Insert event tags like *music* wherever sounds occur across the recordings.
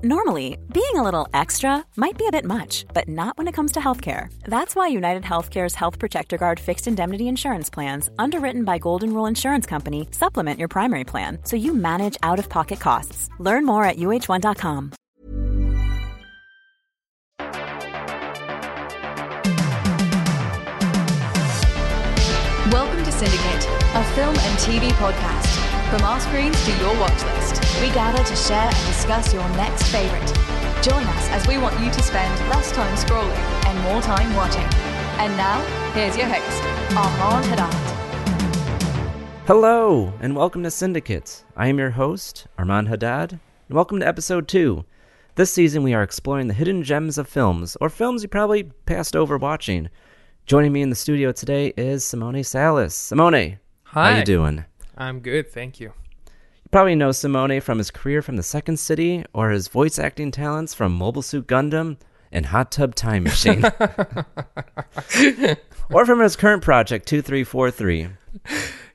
Normally, being a little extra might be a bit much, but not when it comes to healthcare. That's why United Healthcare's Health Protector Guard fixed indemnity insurance plans, underwritten by Golden Rule Insurance Company, supplement your primary plan so you manage out of pocket costs. Learn more at uh1.com. Welcome to Syndicate, a film and TV podcast. From our screens to your watch list, we gather to share and discuss your next favorite. Join us as we want you to spend less time scrolling and more time watching. And now, here's your host, Armand Haddad. Hello, and welcome to Syndicate. I am your host, Armand Haddad, and welcome to episode 2. This season, we are exploring the hidden gems of films, or films you probably passed over watching. Joining me in the studio today is Simone Salas. Simone, Hi. how you doing? I'm good, thank you. Probably know Simone from his career from The Second City, or his voice acting talents from Mobile Suit Gundam and Hot Tub Time Machine, *laughs* or from his current project 2343.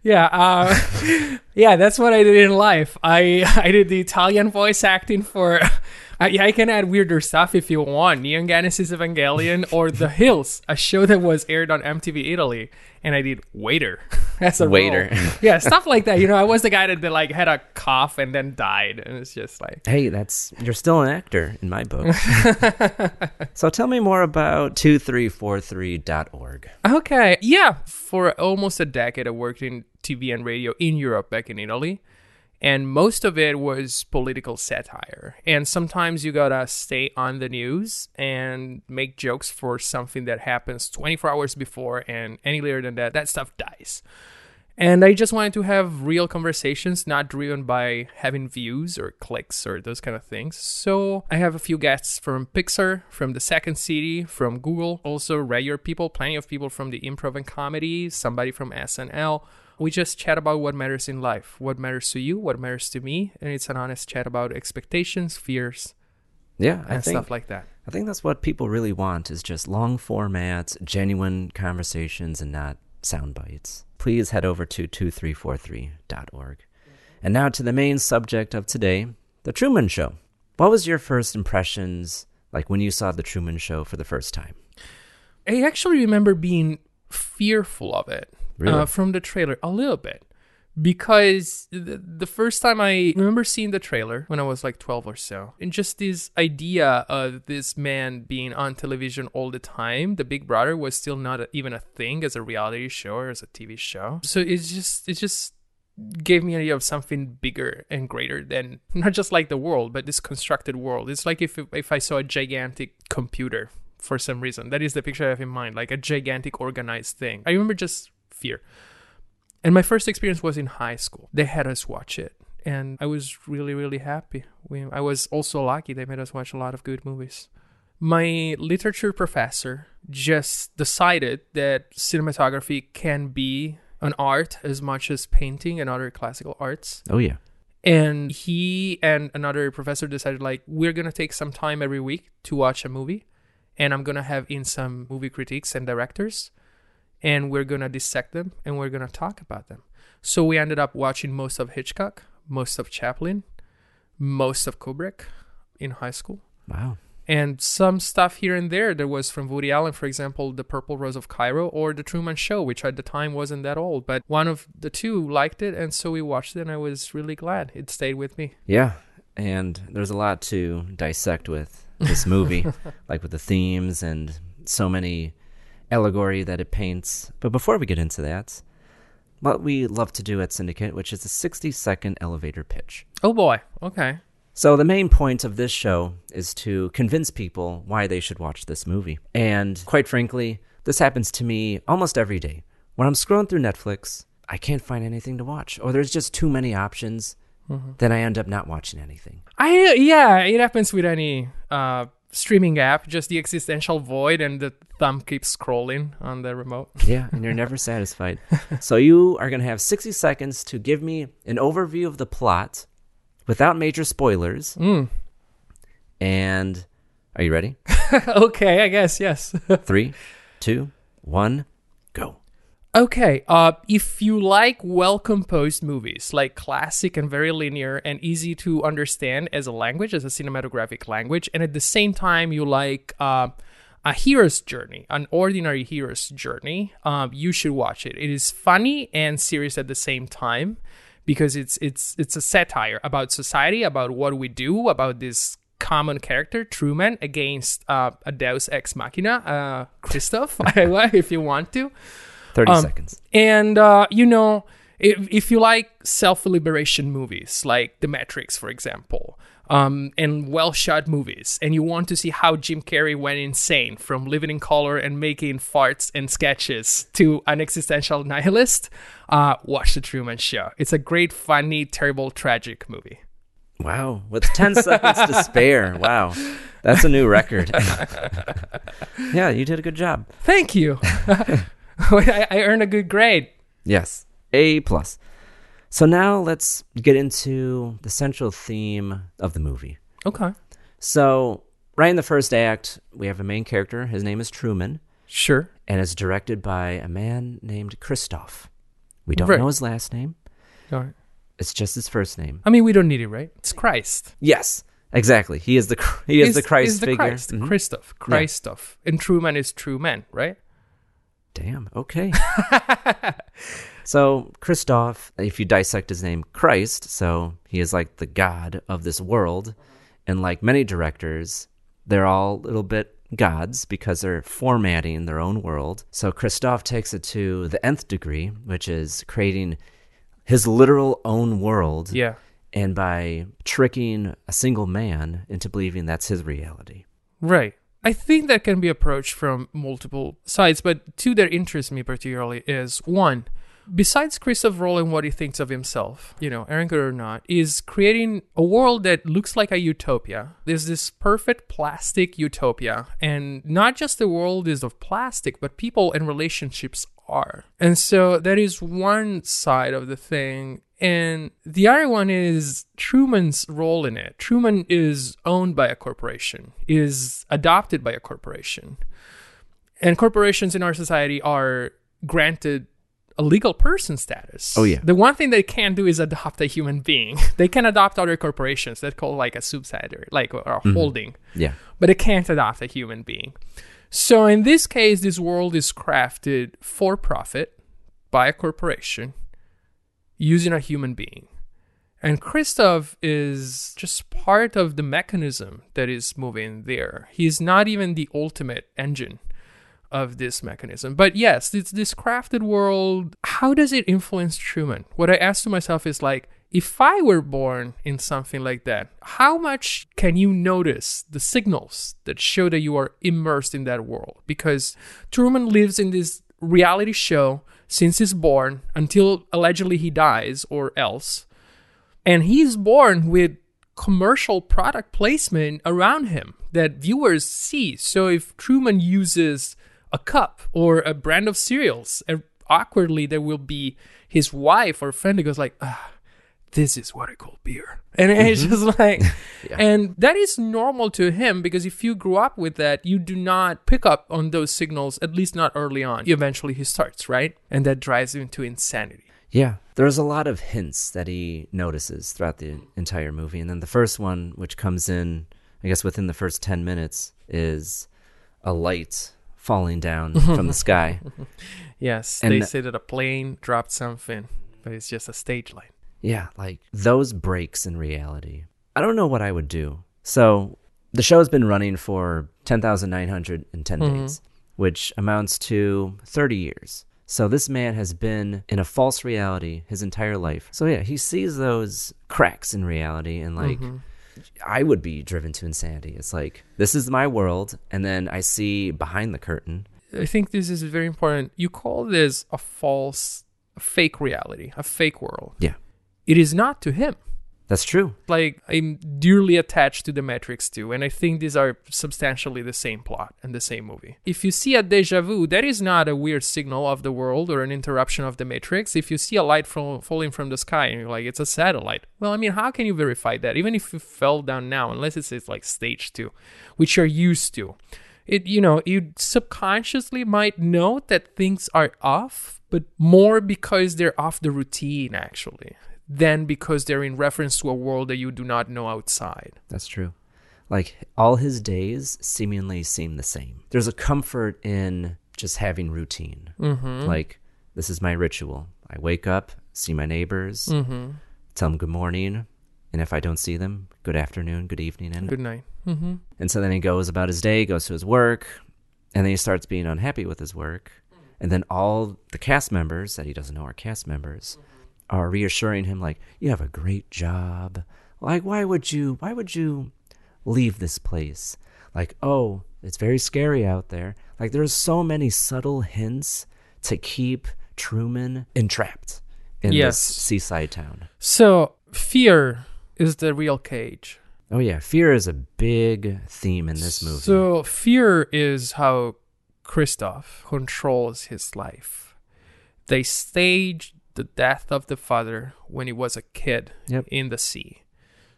Yeah, uh, *laughs* yeah, that's what I did in life. I *laughs* I did the Italian voice acting for. I, I can add weirder stuff if you want. Neon Genesis Evangelion or The Hills, a show that was aired on MTV Italy, and I did waiter *laughs* That's a Waiter. role. *laughs* yeah, stuff like that. You know, I was the guy that, that like had a cough and then died, and it's just like Hey, that's you're still an actor in my book. *laughs* so tell me more about 2343.org. Okay. Yeah. For almost a decade, I worked in TV and radio in Europe back in Italy. And most of it was political satire. And sometimes you gotta stay on the news and make jokes for something that happens 24 hours before, and any later than that, that stuff dies. And I just wanted to have real conversations, not driven by having views or clicks or those kind of things. So I have a few guests from Pixar, from the Second City, from Google, also regular people, plenty of people from the improv and comedy, somebody from SNL. We just chat about what matters in life, what matters to you, what matters to me, and it's an honest chat about expectations, fears, Yeah, and think stuff like that. I think that's what people really want is just long formats, genuine conversations, and not sound bites. Please head over to 2343.org. And now to the main subject of today The Truman Show. What was your first impressions like when you saw The Truman Show for the first time? I actually remember being fearful of it Really? uh, from the trailer a little bit because the, the first time I remember seeing the trailer when I was like 12 or so, and just this idea of this man being on television all the time, the Big Brother was still not a, even a thing as a reality show or as a TV show. So it's just, it just gave me an idea of something bigger and greater than not just like the world, but this constructed world. It's like if if I saw a gigantic computer for some reason. That is the picture I have in mind, like a gigantic organized thing. I remember just fear. And my first experience was in high school. They had us watch it. And I was really, really happy. We, I was also lucky. They made us watch a lot of good movies. My literature professor just decided that cinematography can be an art as much as painting and other classical arts. Oh, yeah. And he and another professor decided, like, we're going to take some time every week to watch a movie. And I'm going to have in some movie critiques and directors. And we're going to dissect them and we're going to talk about them. So we ended up watching most of Hitchcock, most of Chaplin, most of Kubrick in high school. Wow. And some stuff here and there. There was from Woody Allen, for example, The Purple Rose of Cairo or The Truman Show, which at the time wasn't that old. But one of the two liked it, and so we watched it, and I was really glad it stayed with me. Yeah. and there's a lot to dissect with this movie, *laughs* like with the themes and so many allegory that it paints. But before we get into that, what we love to do at Syndicate, which is a 60 second elevator pitch. Oh boy. Okay. So, the main point of this show is to convince people why they should watch this movie. And quite frankly, this happens to me almost every day. When I'm scrolling through Netflix, I can't find anything to watch, or there's just too many options, then I end up not watching anything. I yeah, it happens with any uh, streaming app. Just the existential void, and the thumb keeps scrolling on the remote. *laughs* Yeah, and you're never *laughs* satisfied. So, you are going to have 60 seconds to give me an overview of the plot without major spoilers. Mm. And are you ready? *laughs* okay, I guess yes. Three, two, one. Okay, uh, if you like well composed movies, like classic and very linear and easy to understand as a language, as a cinematographic language, and at the same time you like uh, a hero's journey, an ordinary hero's journey, um, you should watch it. It is funny and serious at the same time because it's it's it's a satire about society, about what we do, about this common character Truman against uh, a Deus ex machina, uh, Christof, *laughs* if you want to. 30 Um, seconds. And uh, you know, if, if you like self-liberation movies like The Matrix, for example, um, and well-shot movies, and you want to see how Jim Carrey went insane from living in color and making farts and sketches to an existential nihilist, uh, watch The Truman Show. It's a great, funny, terrible, tragic movie. Wow, with 10 seconds to spare. *laughs* Wow. That's a new record. *laughs* yeah, you did a good job. Thank you. *laughs* *laughs* I, I earned a good grade. Yes. A plus. So now let's get into the central theme of the movie. Okay. So, right in the first act, we have a main character. His name is Truman, Sure. and it's directed by a man named Christof. We don't Right. know his last name. All right. It's just his first name. I mean, we don't need it, right? It's Christ. Yes, exactly. He is the he is He's- the Christ the figure. Christ, Mhm. Christof, Christof, and Truman is true man, right? Damn. Okay. *laughs* so Christof, if you dissect his name, Christ, so he is like the god of this world, and like many directors, they're all a little bit gods because they're formatting their own world. So Christof takes it to the nth degree, which is creating his literal own world. Yeah. And by tricking a single man into believing that's his reality. Right. I think that can be approached from multiple sides, but two that interest me particularly is one, besides Christof Roland, what he thinks of himself, you know, arrogant or not, is creating a world that looks like a utopia. There's this perfect plastic utopia, and not just the world is of plastic, but people and relationships are. And so that is one side of the thing. And the other one is Truman's role in it. Truman is owned by a corporation, is adopted by a corporation. And corporations in our society are granted a legal person status. Oh, yeah. The one thing they can't do is adopt a human being. *laughs* They can adopt other corporations that call like a subsidiary, like or a mm-hmm. holding Yeah. but it can't adopt a human being. So in this case, this world is crafted for profit by a corporation using a human being. And Christof is just part of the mechanism that is moving there. He's not even the ultimate engine of this mechanism. But yes, it's this crafted world. How does it influence Truman? What I ask to myself is like, if I were born in something like that, how much can you notice the signals that show that you are immersed in that world? Because Truman lives in this reality show since he's born until allegedly he dies or else. And he's born with commercial product placement around him that viewers see. So if Truman uses a cup or a brand of cereals, awkwardly there will be his wife or friend who goes like, ah, this is what I call beer. And it's mm-hmm. just like, *laughs* and that is normal to him because if you grew up with that, you do not pick up on those signals, at least not early on. Eventually he starts, right? And that drives him to insanity. Yeah, there's a lot of hints that he notices throughout the entire movie. And then the first one, which comes in, I guess, within the first 10 minutes, is a light falling down *laughs* from the sky. *laughs* Yes, And they th- say that a plane dropped something, but it's just a stage light. Yeah, like those breaks in reality. I don't know what I would do. So the show's been running for 10,910 Mhm. days, which amounts to 30 years. So this man has been in a false reality his entire life. So yeah, he sees those cracks in reality and like Mhm. I would be driven to insanity. It's like this is my world and then I see behind the curtain. I think this is very important. You call this a false, a fake reality, a fake world. Yeah. It is not to him. That's true. Like I'm dearly attached to the Matrix too, and I think these are substantially the same plot and the same movie. If you see a deja vu, that is not a weird signal of the world or an interruption of the Matrix. If you see a light from, falling from the sky and you're like, it's a satellite. Well, I mean, how can you verify that? Even if it fell down now, unless it's, it's like stage two, which you're used to. It you know, you subconsciously might know that things are off, but more because they're off the routine actually than because they're in reference to a world that you do not know outside. That's true. Like all his days seemingly seem the same. There's a comfort in just having routine. Mhm. Like this is my ritual. I wake up, see my neighbors, Mhm. tell them good morning, and if I don't see them, good afternoon, good evening, and Good night. Mm-hmm. And so then he goes about his day, goes to his work, and then he starts being unhappy with his work. And then all the cast members that he doesn't know are cast members are reassuring him like, "You have a great job. Like why would you why would you leave this place? Like, oh, it's very scary out there." Like there's so many subtle hints to keep Truman entrapped in Yes. this seaside town. So fear is the real cage. Oh yeah, fear is a big theme in this movie. So fear is how Christof controls his life. They staged the death of the father when he was a kid Yep. in the sea.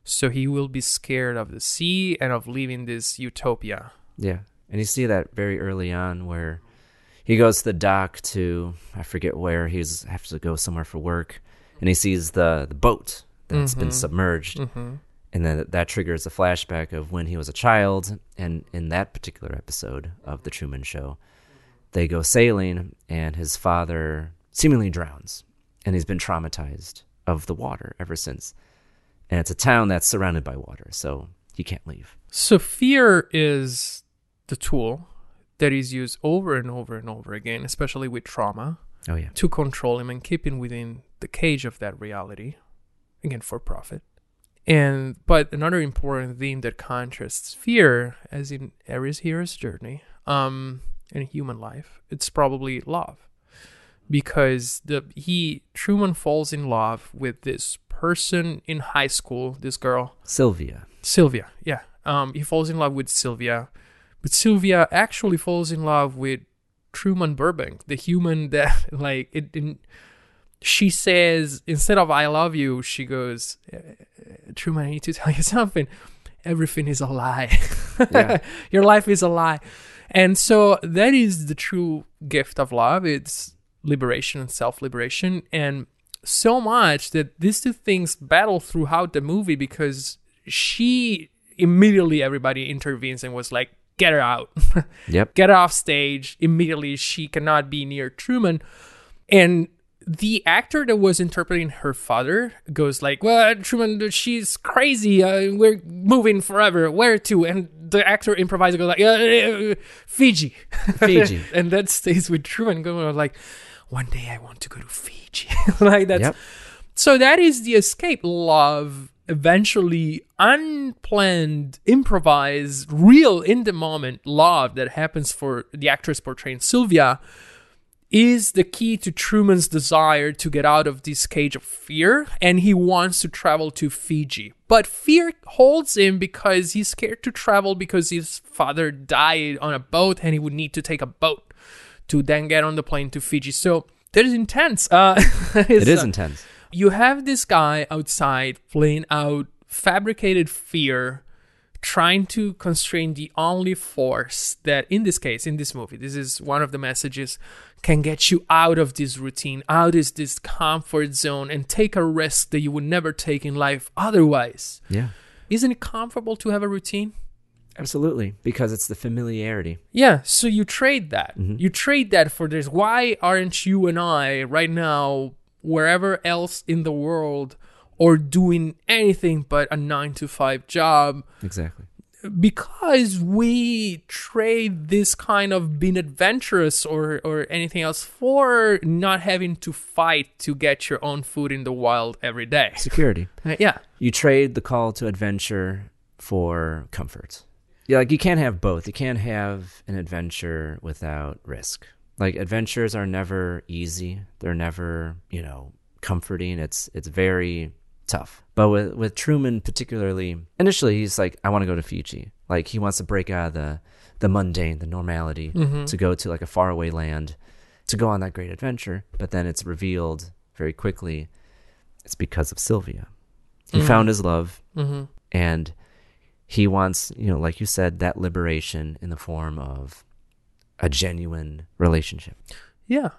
So he will be scared of the sea and of leaving this utopia. Yeah. And you see that very early on where he goes to the dock to I forget where he's has to go somewhere for work and he sees the, the boat that's been Mhm. submerged. Mhm. And then that triggers a flashback of when he was a child and in that particular episode of the Truman Show, they go sailing and his father seemingly drowns and he's been traumatized of the water ever since. And it's a town that's surrounded by water, so he can't leave. So fear is the tool that is used over and over and over again, especially with trauma, Oh yeah. to control him and keep him within the cage of that reality, again for profit. And but another important theme that contrasts fear, as in Aries Hero's journey, um, in human life, it's probably love, because the he Truman falls in love with this person in high school, this girl Sylvia. Sylvia, yeah. Um, he falls in love with Sylvia, but Sylvia actually falls in love with Truman Burbank, the human *laughs* that like it didn't. She says instead of "I love you," she goes, "Uh, "Truman, I need to *laughs* tell you something. Everything is a lie. *laughs* Yeah. Your life is a lie." And so that is the true gift of love. It's liberation and self-liberation, and so much that these two things battle throughout the movie because she immediately everybody intervenes and was like get her out. *laughs* Yep. get her off stage. Immediately she cannot be near truman. And the actor that was interpreting her father goes like well truman she's crazy. Uh, we're moving forever. Where to? And the actor improviser goes like uh, uh, fiji. *laughs* Fiji. and that stays with truman going like one day i want to go to fiji *laughs* like that's Yep. so that is the escape love, eventually unplanned, improvised, real in the moment love that happens for the actress portraying Sylvia is the key to Truman's desire to get out of this cage of fear and he wants to travel to Fiji. But fear holds him because he's scared to travel because his father died on a boat and he would need to take a boat to then get on the plane to Fiji. So that is intense. Uh, *laughs* It is uh, intense. you have this guy outside playing out fabricated fear trying to constrain the only force that in this case in this movie this is one of the messages can get you out of this routine out of this comfort zone and take a risk that you would never take in life otherwise Yeah. isn't it comfortable to have a routine Absolutely. Because it's the familiarity. Yeah, so you trade that. Mhm. You trade that for this. Why aren't you and I right now, wherever else in the world, or doing anything but a nine to five job Exactly. because we trade this kind of being adventurous or or anything else for not having to fight to get your own food in the wild every day. Security. *laughs* Yeah. You trade the call to adventure for comfort. Yeah, like you can't have both. You can't have an adventure without risk. Like adventures are never easy. They're never, you know, comforting. It's it's very tough. But with with Truman particularly, initially he's like, I want to go to Fiji. Like he wants to break out of the the mundane, the normality, mm-hmm. to go to like a faraway land, to go on that great adventure. But then it's revealed very quickly, it's because of Sylvia. He mm-hmm. found his love, mm-hmm. and he wants, you know, like you said, that liberation in the form of a genuine relationship. Yeah.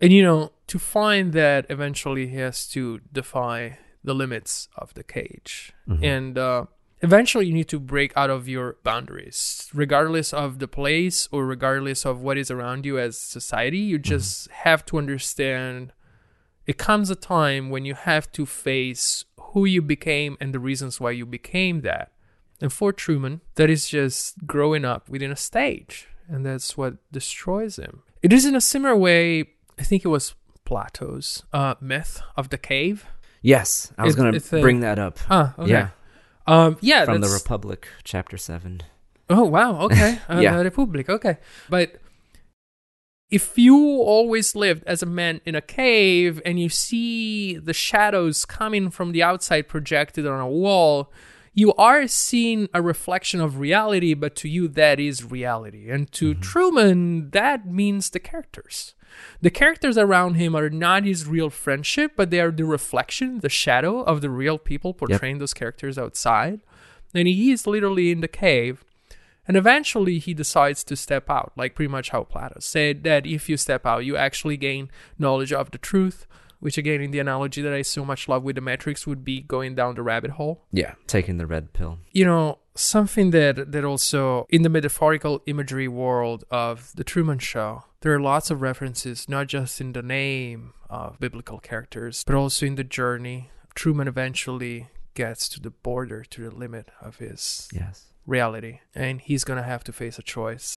And you know, to find that eventually he has to defy the limits of the cage. And uh, eventually you need to break out of your boundaries, regardless of the place or regardless of what is around you as society. You just have to understand it comes a time when you have to face who you became and the reasons why you became that. And for Truman, that is just growing up within a stage. And that's what destroys him. It is in a similar way, I think it was Plato's uh, myth of the cave. Yes, I was going to bring that up. Ah, okay. Yeah, Um, yeah, from the Republic, chapter seven. Oh wow, okay. *laughs* Uh, Yeah. the Republic, okay. But if you always lived as a man in a cave and you see the shadows coming from the outside projected on a wall, you are seeing a reflection of reality, but to you that is reality. And to mm-hmm. Truman, that means the characters. The characters around him are not his real friendship, but they are the reflection, the shadow of the real people portraying those characters outside. And he is literally in the cave. And eventually he decides to step out, like pretty much how Plato said that if you step out, you actually gain knowledge of the truth, which again, in the analogy that I so much love with the Matrix, would be going down the rabbit hole. Yeah, taking the red pill. You know, something that, that also, in the metaphorical imagery world of the Truman Show, there are lots of references, not just in the name of biblical characters, but also in the journey. Truman eventually gets to the border, to the limit of his Yes. reality and he's gonna have to face a choice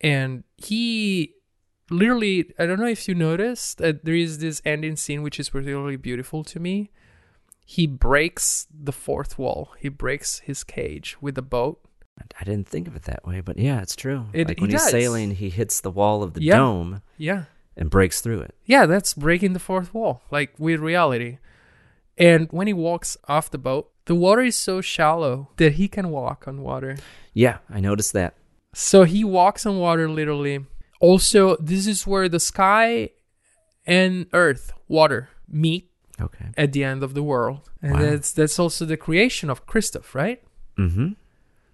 And he literally i don't know if you noticed that there is this ending scene which is particularly beautiful to me he breaks the fourth wall he breaks his cage with a boat I didn't think of it that way, but yeah, it's true. It- like he when he's does. sailing, he hits the wall of the Yeah. dome yeah and breaks through it. yeah that's breaking the fourth wall like with reality and when he walks off the boat the water is so shallow that he can walk on water Yeah, I noticed that. So he walks on water literally. Also, this is where the sky and earth, water, meet Okay. at the end of the world. And Wow. that's that's also the creation of Christof, right? Mm-hmm.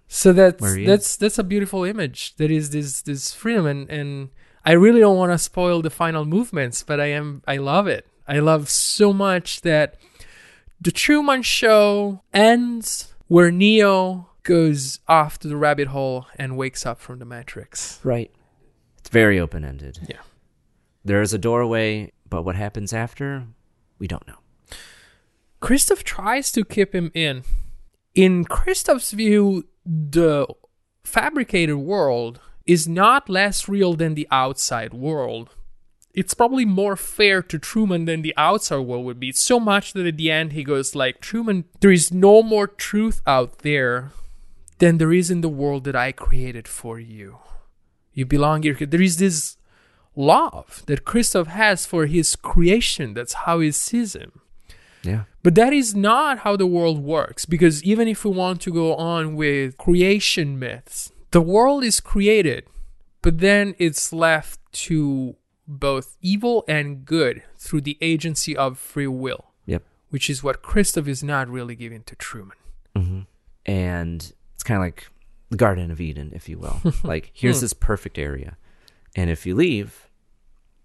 So that's is. that's that's a beautiful image. That is this this freedom and, and I really don't want to spoil the final movements, but I am I love it. I love so much that the Truman Show ends where Neo goes off to the rabbit hole and wakes up from the Matrix. Right. It's very open ended. Yeah. There is a doorway, but what happens after, we don't know. Christof tries to keep him in. In Christof's view, the fabricated world is not less real than the outside world. it's probably more fair to Truman than the outside world would be. So much that at the end he goes like, Truman, there is no more truth out there than there is in the world that I created for you. You belong here. There is this love that Christof has for his creation. That's how he sees him. Yeah. But that is not how the world works because even if we want to go on with creation myths, the world is created, but then it's left to both evil and good through the agency of free will, Yep. which is what Christof is not really giving to Truman. hmm And kind of like the Garden of Eden, if you will. *laughs* like here's hmm. this perfect area, and if you leave,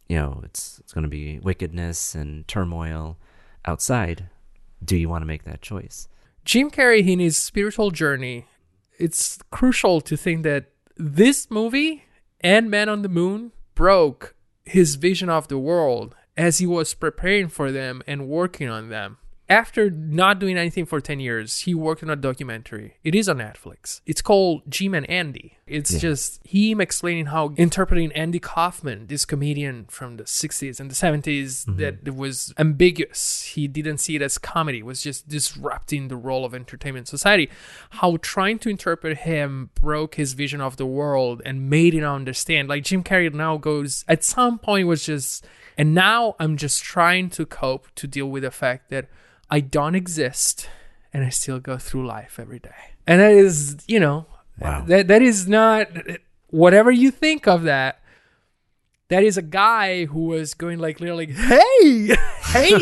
you know it's it's going to be wickedness and turmoil outside. Do you want to make that choice? Jim Carrey in his spiritual journey, it's crucial to think that this movie and Man on the Moon broke his vision of the world as he was preparing for them and working on them. After not doing anything for 10 years, he worked on a documentary. It is on Netflix. It's called Jim and Andy. It's Yeah. just him explaining how interpreting Andy Kaufman, this comedian from the 60s and the 70s, mm-hmm. that it was ambiguous. He didn't see it as comedy, it was just disrupting the role of entertainment society. How trying to interpret him broke his vision of the world and made him understand. Like Jim Carrey now goes, at some point, was just, and now I'm just trying to cope to deal with the fact that I don't exist and I still go through life every day. And that is, you know, Wow. that that is not whatever you think of that. That is a guy who was going like literally, hey, *laughs* hey, *laughs* *laughs*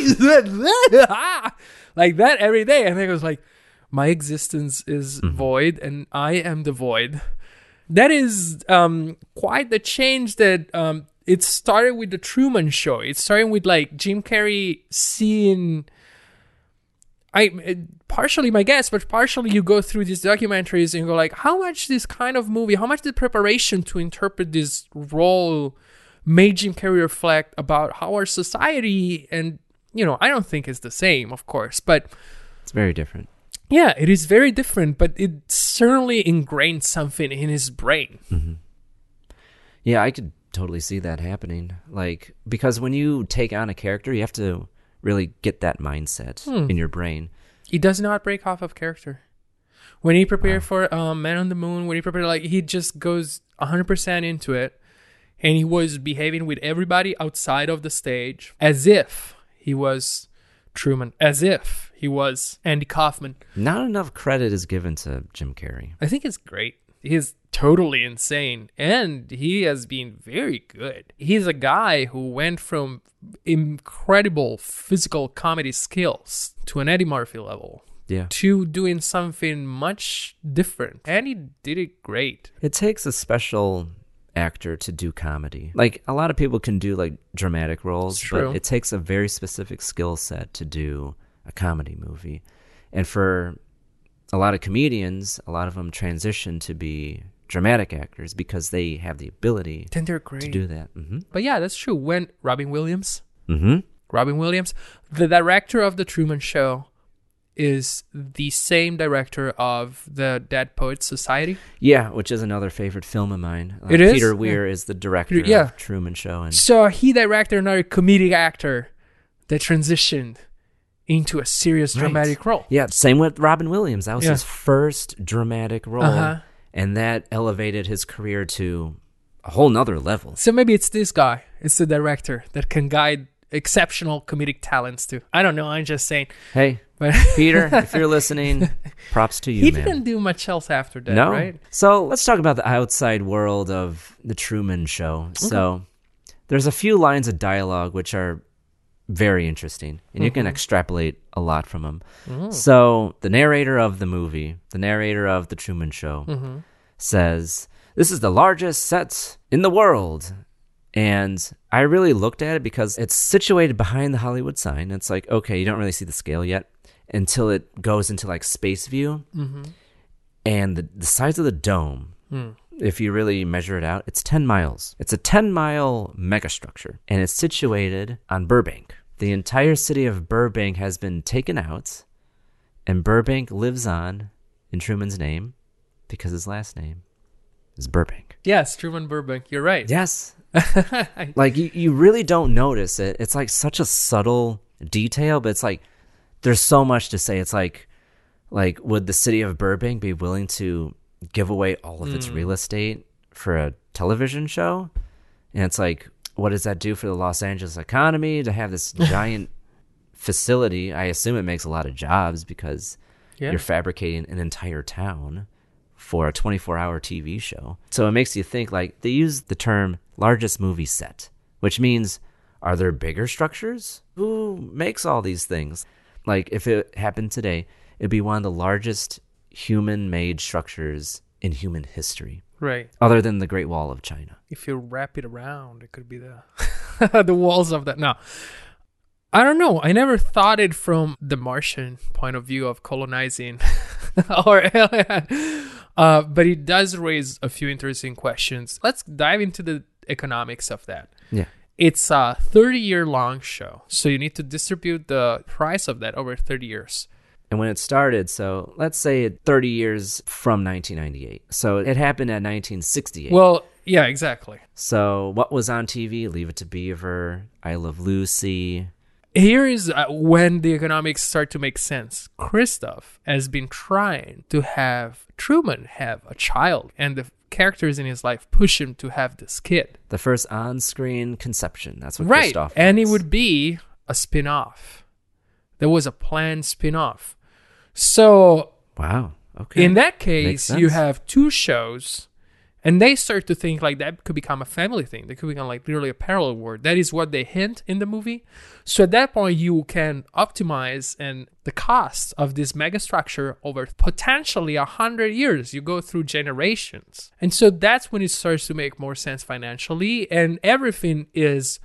like that every day. And it was like, my existence is void and I am the void. That is um, quite the change that um, it started with the Truman Show. It started with like Jim Carrey seeing I partially my guess, but partially you go through these documentaries and go like, how much this kind of movie, how much the preparation to interpret this role made Jim Carrey reflect about how our society and you know I don't think it's the same, of course, but It's very different. yeah, it is very different, but it certainly ingrained something in his brain. Mm-hmm. Yeah, I could totally see that happening. Like because when you take on a character, you have to really get that mindset in your brain. He does not break off of character. When he prepared for um, Man on the Moon, when he prepared, like he just goes 100% into it, and he was behaving with everybody outside of the stage as if he was Truman, as if he was Andy Kaufman. Not enough credit is given to Jim Carrey. I think it's great. He's totally insane and he has been very good. He's a guy who went from incredible physical comedy skills to an Eddie Murphy level Yeah. to doing something much different. And he did it great. It takes a special actor to do comedy. Like a lot of people can do like dramatic roles, but it takes a very specific skill set to do a comedy movie. And for a lot of comedians, a lot of them transition to be dramatic actors because they have the ability Then they're great. to do that. hmm But yeah, that's true. When Robin Williams, hmm Robin Williams, the director of the Truman Show, is the same director of the Dead Poets Society. Yeah, which is another favorite film of mine. Uh, It is? Peter Weir is the director Yeah. of Truman Show, and So he directed another comedic actor that transitioned into a serious Right. dramatic role. Yeah, same with Robin Williams. That was Yeah. his first dramatic role, Uh-huh. and that elevated his career to a whole nother level. So maybe it's this guy, it's the director that can guide exceptional comedic talents too. I don't know. I'm just saying. Hey, *laughs* But Peter, *laughs* if you're listening, props to you, he man. didn't do much else after that, no, right? So let's talk about the outside world of the Truman Show. So there's a few lines of dialogue which are very interesting, and you can Mm-hmm. extrapolate a lot from them. Mm. So the narrator of the movie, the narrator of the Truman Show, Mm-hmm. says, "This is the largest set in the world." And I really looked at it because it's situated behind the Hollywood sign. It's like, okay, you don't really see the scale yet until it goes into like space view. And the, the size of the dome, if you really measure it out, it's 10 miles. It's a 10 mile megastructure and it's situated on Burbank. The entire city of Burbank has been taken out, and Burbank lives on in Truman's name because his last name is Burbank. Yes, Truman Burbank. You're right. Yes. *laughs* like you, you really don't notice it. It's like such a subtle detail, but it's like there's so much to say. It's like like would the city of Burbank be willing to give away all of its Hmm. real estate for a television show? And it's like what does that do for the Los Angeles economy to have this *laughs* giant facility? I assume it makes a lot of jobs because Yeah. you're fabricating an entire town for a 24 hour TV show. So it makes you think like they use the term largest movie set, which means are there bigger structures? Who makes all these things? Like if it happened today, it'd be one of the largest human made structures in human history, Right. other than the Great Wall of China. If you wrap it around, it could be the *laughs* the walls of that. No. I don't know. I never thought it from the Martian point of view of colonizing *laughs* or alien. Uh, but it does raise a few interesting questions. Let's dive into the economics of that. Yeah. It's a 30 year long show. So you need to distribute the price of that over 30 years. And when it started, so let's say 30 years from 1998. So it happened at 1968. Well, yeah, exactly. So what was on TV? Leave It to Beaver, I Love Lucy. Here is uh, when the economics start to make sense. Christof has been trying to have Truman have a child, and the characters in his life push him to have this kid. The first on-screen conception. That's what right. Christof And it would be a spin off. There was a planned spin off. So, Wow. Okay. in that case, you have two shows, and they start to think like that could become a family thing. They could become like literally a parallel world. That is what they hint in the movie. So at that point, you can optimize and the cost of this megastructure over potentially a hundred years. You go through generations, and so that's when it starts to make more sense financially, and everything is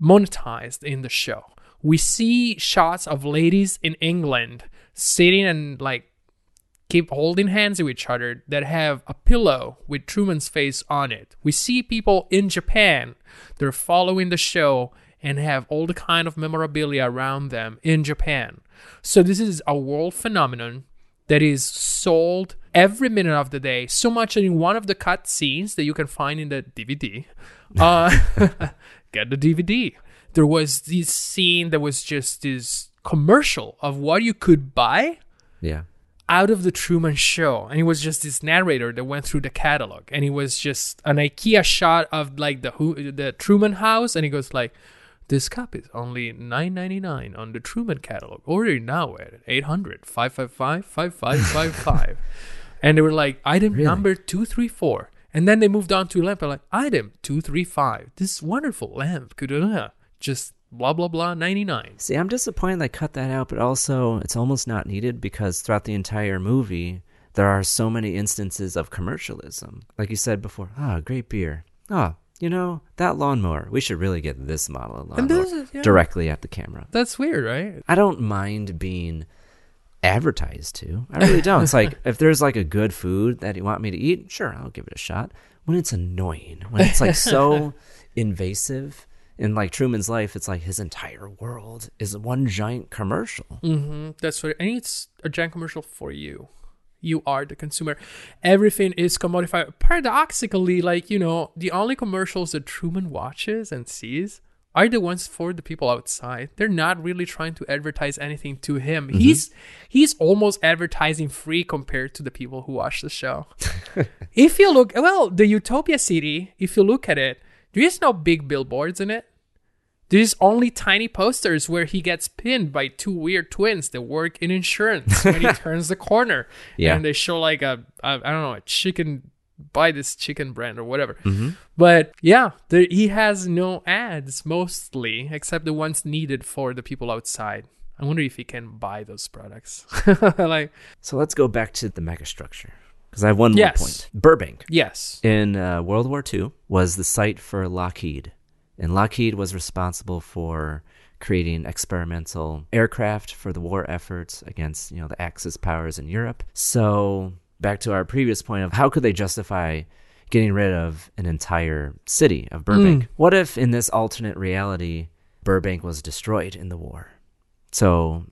monetized in the show. We see shots of ladies in England sitting and like keep holding hands with each other that have a pillow with Truman's face on it. We see people in Japan, they're following the show and have all the kind of memorabilia around them in Japan. So this is a world phenomenon that is sold every minute of the day. So much in one of the cut scenes that you can find in the DVD, uh, *laughs* get the DVD. There was this scene that was just this commercial of what you could buy yeah. out of the Truman Show, and it was just this narrator that went through the catalog, and it was just an IKEA shot of like the who, the Truman House, and he goes like, "This cup is only nine ninety nine on the Truman catalog. Order now at 800-555-5555." *laughs* and they were like, "Item Really? number two three four. And then they moved on to a lamp, like item two three five. This wonderful lamp could just blah blah blah ninety nine. See, I'm disappointed they cut that out, but also it's almost not needed because throughout the entire movie, there are so many instances of commercialism. Like you said before, ah, great beer. Ah, you know, that lawnmower. We should really get this model of lawnmower is- yeah. directly at the camera. That's weird, right? I don't mind being advertised to. I really don't. It's like if there's like a good food that you want me to eat, sure, I'll give it a shot. When it's annoying, when it's like so *laughs* invasive in like Truman's life, it's like his entire world is one giant commercial. Mm-hmm. That's what, and it's a giant commercial for you. You are the consumer. Everything is commodified. Paradoxically, like you know, the only commercials that Truman watches and sees are the ones for the people outside. They're not really trying to advertise anything to him. He's he's almost advertising free compared to the people who watch the show. *laughs* if you look, well, the Utopia City, if you look at it, there is no big billboards in it. There's only tiny posters where he gets pinned by two weird twins that work in insurance when he *laughs* turns the corner. Yeah. And they show like a, a I don't know, a chicken, buy this chicken brand or whatever. Mm-hmm. But yeah, there, he has no ads mostly, except the ones needed for the people outside. I wonder if he can buy those products. *laughs* like, So let's go back to the megastructure because I have one Yes. more point. Burbank yes. in uh, World War II was the site for Lockheed, and Lockheed was responsible for creating experimental aircraft for the war efforts against you know the Axis powers in Europe. So back to our previous point of how could they justify getting rid of an entire city of Burbank? What if in this alternate reality Burbank was destroyed in the war? So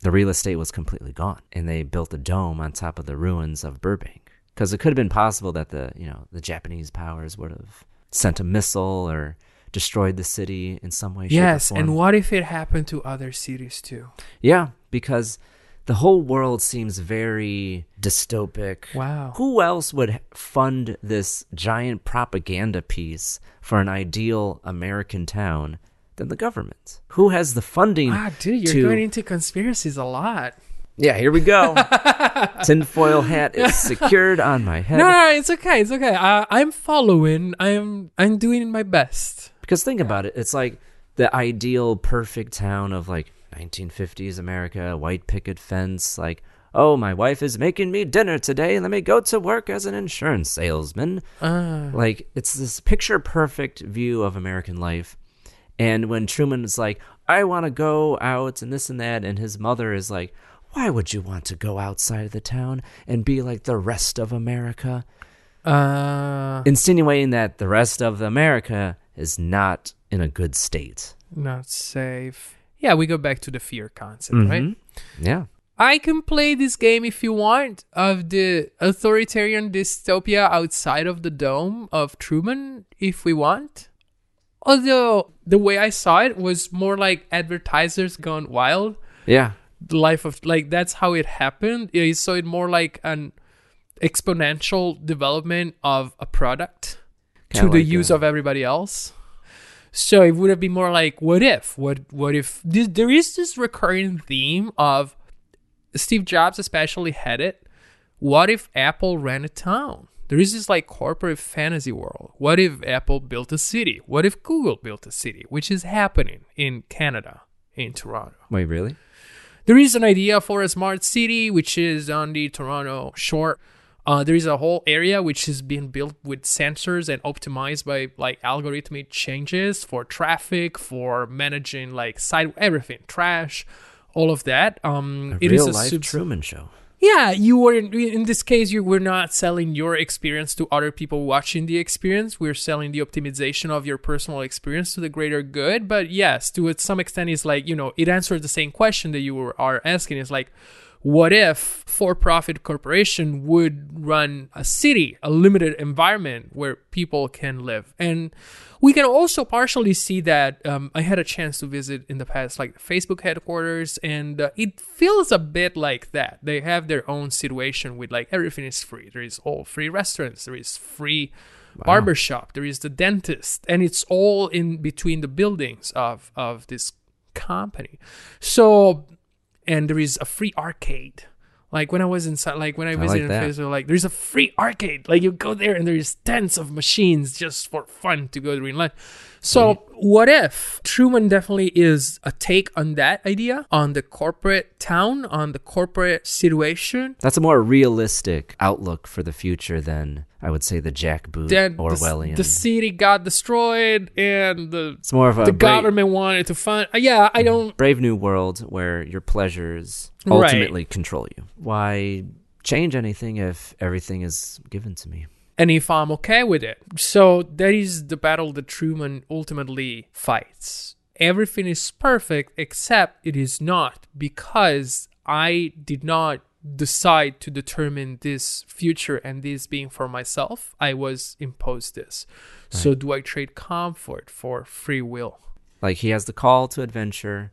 the real estate was completely gone and they built a dome on top of the ruins of Burbank because it could have been possible that the you know the Japanese powers would have sent a missile or destroyed the city in some way. Yes, and what if it happened to other cities too? Yeah, because the whole world seems very dystopic. Wow. Who else would fund this giant propaganda piece for an ideal American town than the government? Who has the funding? Ah, dude, you're to- going into conspiracies a lot. Yeah, here we go. *laughs* Tinfoil hat is secured on my head. No, no, it's okay. It's okay. I, I'm following. I'm I'm doing my best. Because think about it, it's like the ideal perfect town of like 1950s America, white picket fence, like, oh, my wife is making me dinner today, let me go to work as an insurance salesman. Ah. Like, it's this picture perfect view of American life. And when Truman is like, I want to go out and this and that, and his mother is like, why would you want to go outside of the town and be like the rest of America? Uh, Insinuating that the rest of America is not in a good state. not safe. Yeah, we go back to the fear concept, Mhm. right? Yeah. I can play this game if you want of the authoritarian dystopia outside of the dome of Truman if we want. Although the way I saw it was more like advertisers gone wild. Yeah. The life of like that's how it happened. You saw it more like an exponential development of a product Kinda to the use of everybody else. So it would have been more like, what if? What what if this, there is this recurring theme of Steve Jobs especially had it. What if Apple ran a town? There is this like corporate fantasy world. What if Apple built a city? What if Google built a city? Which is happening in Canada, in Toronto. Wait, really? There is an idea for a smart city, which is on the Toronto shore. Uh, there is a whole area which is being built with sensors and optimized by like algorithmic changes for traffic, for managing like site everything, trash, all of that. Um, A it is real a life subs- Truman Show. Yeah, you were in, this case. You were not selling your experience to other people watching the experience. We're selling the optimization of your personal experience to the greater good. But yes, to some extent, it's like you know, it answers the same question that you are asking. It's like, what if for-profit corporation would run a city, a limited environment where people can live? And we can also partially see that. Um, I had a chance to visit in the past, like Facebook headquarters, and uh, it feels a bit like that. They have their own situation with like everything is free. There is all free restaurants. There is free barbershop. There is the dentist, and it's all in between the buildings of of this company. So and there is a free arcade. Like when I was inside, like when I I visited like in. Facebook, like there's a free arcade. Like you go there and there's tons of machines just for fun to go to during lunch. So what if Truman definitely is a take on that idea, on the corporate town, on the corporate situation? That's a more realistic outlook for the future than I would say the Jack Boot Then the, Orwellian. the city got destroyed and the it's more of a the brave, government wanted to fund. Uh, yeah, I don't. brave new world where your pleasures Right. ultimately control you. Why change anything if everything is given to me? And if I'm okay with it. So that is the battle that Truman ultimately fights. Everything is perfect except it is not because I did not decide to determine this future and this being for myself. I was imposed this. So do I trade comfort for free will? Like he has the call to adventure,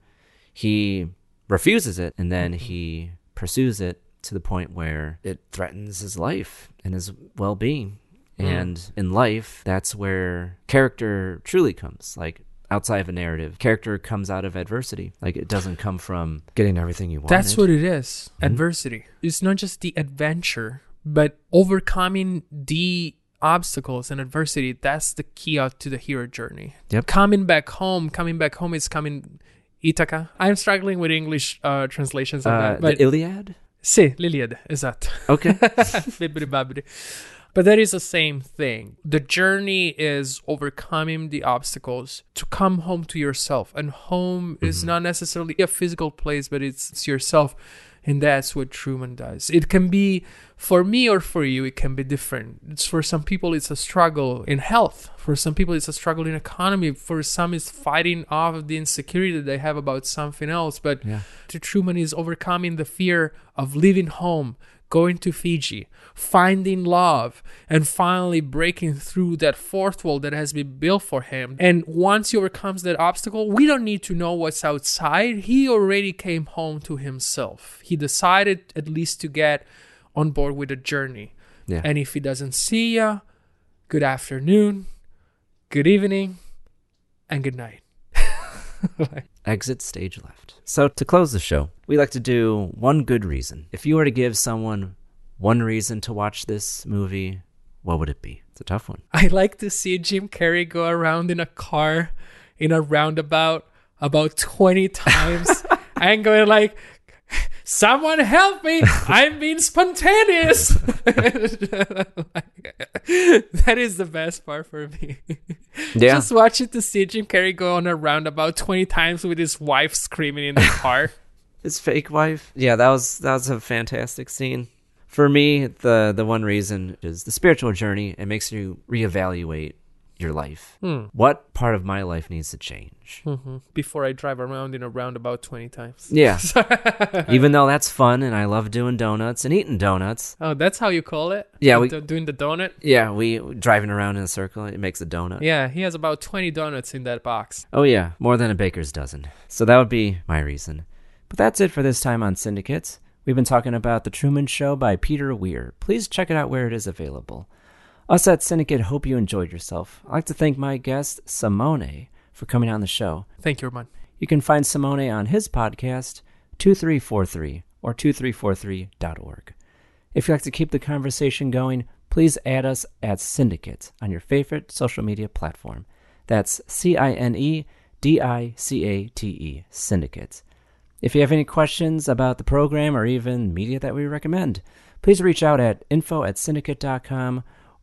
he refuses it, and then he pursues it to the point where it threatens his life and his well being. And in life, that's where character truly comes. Like outside of a narrative, character comes out of adversity. Like it doesn't come from getting everything you want. That's what it is. Adversity. It's not just the adventure, but overcoming the obstacles and adversity. That's the key out to the hero journey. Yep. Coming back home, coming back home is coming Ithaca. I'm struggling with English uh, translations of Uh, that. But the Iliad? Sì, l'Iliade, esatto. Okay. *laughs* Bibbidi bobbidi. But that is the same thing. The journey is overcoming the obstacles to come home to yourself. And home is mm-hmm. not necessarily a physical place, but it's, it's yourself. And that's what Truman does. It can be for me or for you, it can be different. It's for some people, it's a struggle in health. For some people, it's a struggle in economy. For some, it's fighting off the insecurity that they have about something else. But Yeah. to Truman is overcoming the fear of leaving home, going to Fiji, finding love, and finally breaking through that fourth wall that has been built for him. And once he overcomes that obstacle, we don't need to know what's outside. He already came home to himself. He decided at least to get on board with the journey. Yeah. And if he doesn't see ya, good afternoon, good evening, and good night. *laughs* Exit stage left. So, to close the show, we like to do one good reason. If you were to give someone one reason to watch this movie, what would it be? It's a tough one. I like to see Jim Carrey go around in a car in a roundabout about 20 times *laughs* and going like, Someone help me! *laughs* I'm being spontaneous. *laughs* that is the best part for me. Yeah. Just watch it to see Jim Carrey go on a roundabout 20 times with his wife screaming in the *laughs* car. His fake wife. Yeah, that was that was a fantastic scene. For me, the the one reason is the spiritual journey. It makes you reevaluate your life. Hmm. What part of my life needs to change? Mm-hmm. Before I drive around in a roundabout 20 times. Yeah. *laughs* Even though that's fun and I love doing donuts and eating donuts. Oh, that's how you call it? Yeah, we- doing the donut? Yeah, we driving around in a circle, it makes a donut. Yeah, he has about 20 donuts in that box. Oh, yeah, more than a baker's dozen. So that would be my reason. But that's it for this time on Cinedicates. We've been talking about The Truman Show by Peter Weir. Please check it out where it is available. Us at Cinedicate hope you enjoyed yourself. I'd like to thank my guest, Simone, for coming on the show. Thank you, Armand. You can find Simone on his podcast, 2343 or 2343.org. If you'd like to keep the conversation going, please add us at Cinedicate on your favorite social media platform. That's C I N E D I C A T E, Cinedicate. If you have any questions about the program or even media that we recommend, please reach out at info at cinedicate.com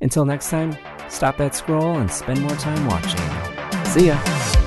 Until next time, stop that scroll and spend more time watching. See ya!